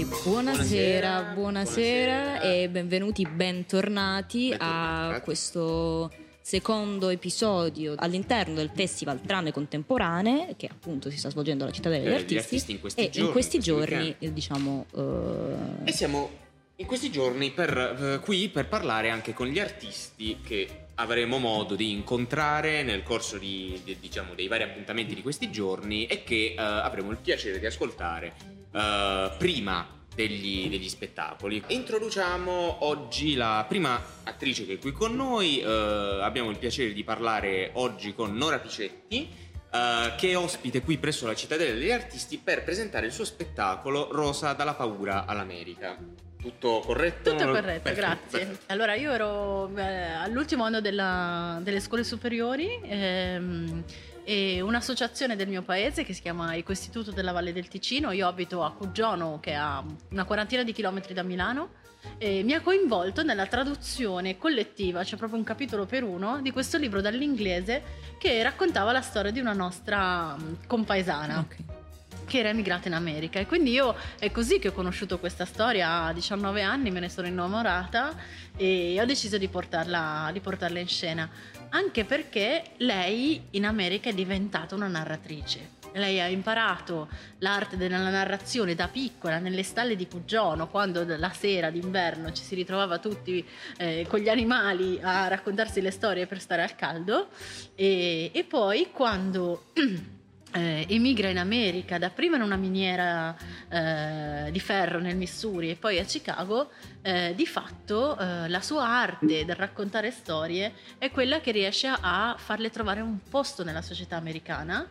Quindi buonasera, buonasera, buonasera, e benvenuti, bentornati, bentornati. a questo secondo episodio all'interno del Festival Trame Contemporanee che appunto si sta svolgendo alla Città degli eh, Artisti, artisti in questi e giorni, in questi giorni diciamo... Uh... E siamo in questi giorni per, uh, qui per parlare anche con gli artisti che avremo modo di incontrare nel corso di, di, diciamo, dei vari appuntamenti di questi giorni e che uh, avremo il piacere di ascoltare uh, prima degli, degli, spettacoli. Introduciamo oggi la prima attrice che è qui con noi, uh, abbiamo il piacere di parlare oggi con Nora Picetti. Uh, che è ospite qui presso la Cittadella degli Artisti per presentare il suo spettacolo Rosa dalla paura all'America. Tutto corretto? Tutto corretto, perfetto, grazie. Perfetto. Allora, io ero eh, all'ultimo anno della, delle scuole superiori ehm, e un'associazione del mio paese che si chiama Ecoistituto della Valle del Ticino, io abito a Cuggiono che è a una quarantina di chilometri da Milano, e mi ha coinvolto nella traduzione collettiva, c'è proprio un capitolo per uno, di questo libro dall'inglese che raccontava la storia di una nostra mm, compaesana. Okay che era emigrata in America e quindi io è così che ho conosciuto questa storia a 19 anni, me ne sono innamorata e ho deciso di portarla, di portarla in scena, anche perché lei in America è diventata una narratrice. Lei ha imparato l'arte della narrazione da piccola nelle stalle di Pugiono, quando la sera d'inverno ci si ritrovava tutti eh, con gli animali a raccontarsi le storie per stare al caldo. E, e poi quando eh, emigra in America, dapprima in una miniera eh, di ferro nel Missouri e poi a Chicago, eh, di fatto eh, la sua arte del raccontare storie è quella che riesce a farle trovare un posto nella società americana.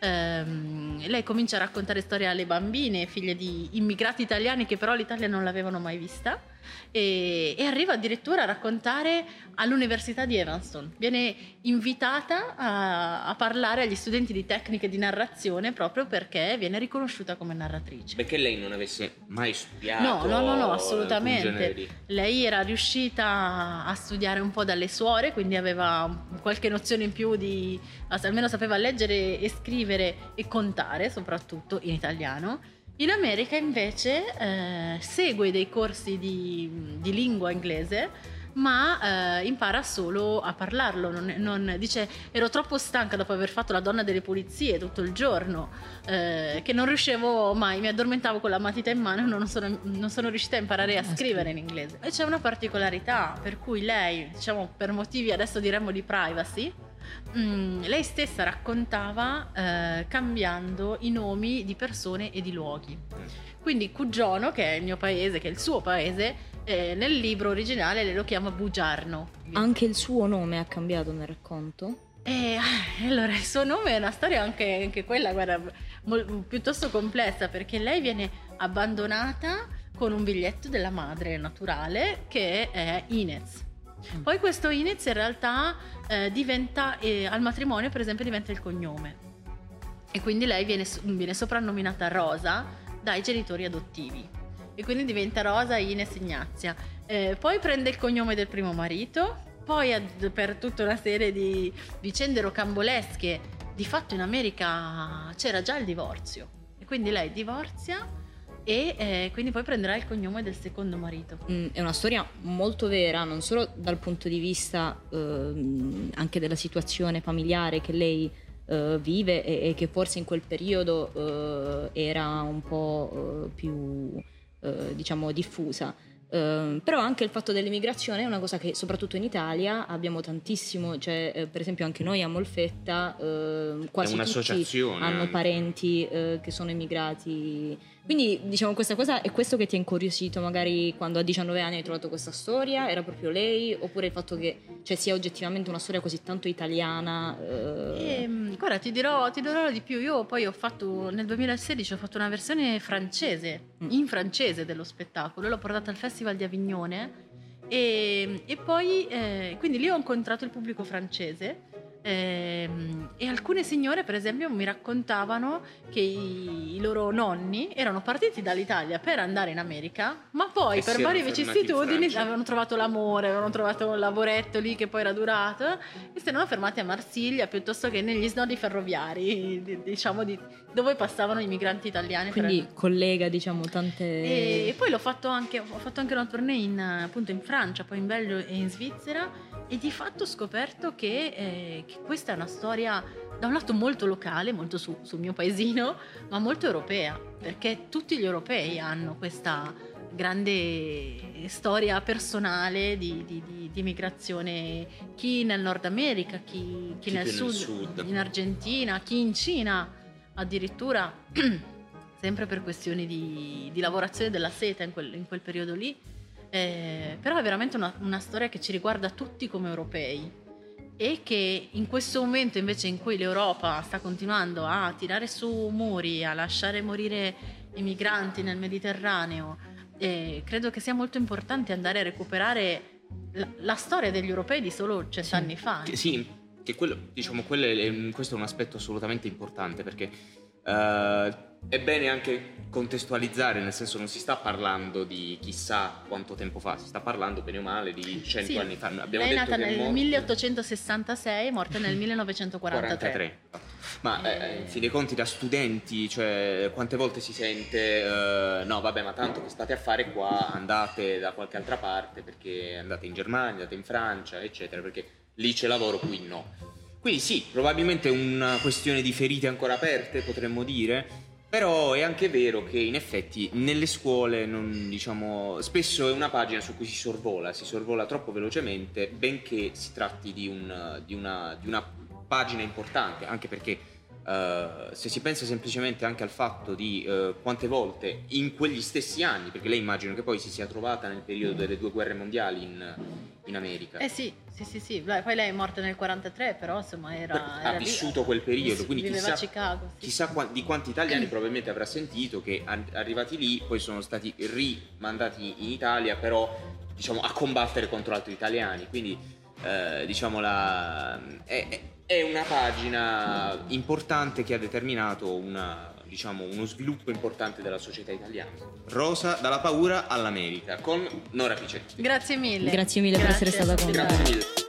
Ehm, lei comincia a raccontare storie alle bambine, figlie di immigrati italiani che però l'Italia non l'avevano mai vista e, e arriva addirittura a raccontare all'Università di Evanston. Viene invitata a, a, parlare agli studenti di tecniche di narrazione proprio perché viene riconosciuta come narratrice. Perché lei non avesse mai studiato? No, no, no, no assolutamente. Lei era riuscita a studiare un po' dalle suore, quindi aveva qualche nozione in più di... almeno sapeva leggere e scrivere e contare, soprattutto in italiano in America invece eh, segue dei corsi di, di lingua inglese, ma eh, impara solo a parlarlo. Non, non, dice: Ero troppo stanca dopo aver fatto la donna delle pulizie tutto il giorno, eh, che non riuscivo mai, mi addormentavo con la matita in mano e non sono, non sono riuscita a imparare a scrivere in inglese. E c'è una particolarità per cui lei, diciamo per motivi adesso diremmo di privacy, Mm, lei stessa raccontava eh, cambiando i nomi di persone e di luoghi. Quindi Cugiono, che è il mio paese, che è il suo paese, eh, nel libro originale le lo chiama Bugiarno. Anche il suo nome ha cambiato nel racconto? E eh, allora il suo nome è una storia anche, anche quella, guarda, mo, piuttosto complessa perché lei viene abbandonata con un biglietto della madre naturale che è Inez. Poi questo Inez in realtà eh, diventa, eh, al matrimonio per esempio diventa il cognome. E quindi lei viene, viene soprannominata Rosa dai genitori adottivi. E quindi diventa Rosa Ines Ignazia. Eh, poi prende il cognome del primo marito, poi ad, per tutta una serie di vicende rocambolesche, di fatto in America c'era già il divorzio. E quindi lei divorzia e eh, quindi poi prenderà il cognome del secondo marito. Mm, è una storia molto vera, non solo dal punto di vista eh, anche della situazione familiare che lei eh, vive e, e, che forse in quel periodo eh, era un po' eh, più eh, diciamo diffusa. Uh, però anche il fatto dell'immigrazione è una cosa che soprattutto in Italia abbiamo tantissimo, cioè eh, per esempio anche noi a Molfetta uh, quasi tutti hanno parenti uh, che sono emigrati quindi diciamo questa cosa è questo che ti ha incuriosito magari quando a 19 anni hai trovato questa storia? Era proprio lei? Oppure il fatto che cioè, sia oggettivamente una storia così tanto italiana? Eh... Ehm, guarda, ti dirò, ti dirò, di più. Io poi ho fatto, nel 2016 ho fatto una versione francese, mm. in francese dello spettacolo. L'ho portata al Festival di Avignone e, e poi, eh, quindi lì ho incontrato il pubblico francese Ehm, e alcune signore, per esempio, mi raccontavano che i, i loro nonni erano partiti dall'Italia per andare in America, ma poi E per varie vicissitudini avevano trovato l'amore, avevano trovato un lavoretto lì che poi era durato e si erano fermati a Marsiglia piuttosto che negli snodi ferroviari, di- diciamo, di, dove passavano i migranti italiani. per- Quindi collega, diciamo, tante... e, e poi l'ho fatto anche, ho fatto anche una tournée in, appunto in Francia, poi in Belgio e in Svizzera e di fatto ho scoperto che, eh, che questa è una storia da un lato molto locale, molto su- sul mio paesino, ma molto europea, perché tutti gli europei hanno questa grande storia personale di, di, di- di migrazione, chi nel Nord America, chi, chi Chi nel, sud, sud. in Argentina, chi in Cina, addirittura sempre per questioni di, di lavorazione della seta in quel, in quel periodo lì. Eh, però è veramente una, una storia che ci riguarda tutti come europei e che in questo momento invece in cui l'Europa sta continuando a tirare su muri, a lasciare morire i migranti nel Mediterraneo, eh, credo che sia molto importante andare a recuperare la, la storia degli europei di solo cent'anni fa. Che sì, che quello, diciamo, quello è- questo è un aspetto assolutamente importante perché eh, è bene anche contestualizzare, nel senso non si sta parlando di chissà quanto tempo fa, si sta parlando bene o male di cento Sì. anni fa. Abbiamo è nata nel morto- 1866, morta nel 1943. 43. Ma Eh. in fin dei conti da studenti, cioè quante volte si sente eh, no vabbè ma tanto che state a fare qua, andate da qualche altra parte perché andate in Germania, andate in Francia, eccetera, perché lì c'è lavoro, qui no. Quindi sì, probabilmente è una questione di ferite ancora aperte, potremmo dire, però è anche vero che in effetti nelle scuole non, diciamo, spesso è una pagina su cui si sorvola, si sorvola troppo velocemente, benché si tratti di, un- di una, di una pagina importante, anche perché eh, se si pensa semplicemente anche al fatto di eh, quante volte in quegli stessi anni, perché lei immagino che poi si sia trovata nel periodo delle due guerre mondiali in, in America. Eh sì, sì, sì, sì. Poi lei è morta nel 43, però insomma era... ha era lì. vissuto quel periodo, quindi viveva chissà, a Chicago. sì. chissà qua- di quanti italiani probabilmente avrà sentito che ar- arrivati lì poi sono stati rimandati in Italia, però diciamo a combattere contro altri italiani. Quindi eh, diciamo la, è, è- una pagina importante che ha determinato una- diciamo, uno sviluppo importante della società italiana. Rosa dalla paura all'America con Nora Picetti. Grazie mille. Grazie mille per essere stata con noi. Grazie mille.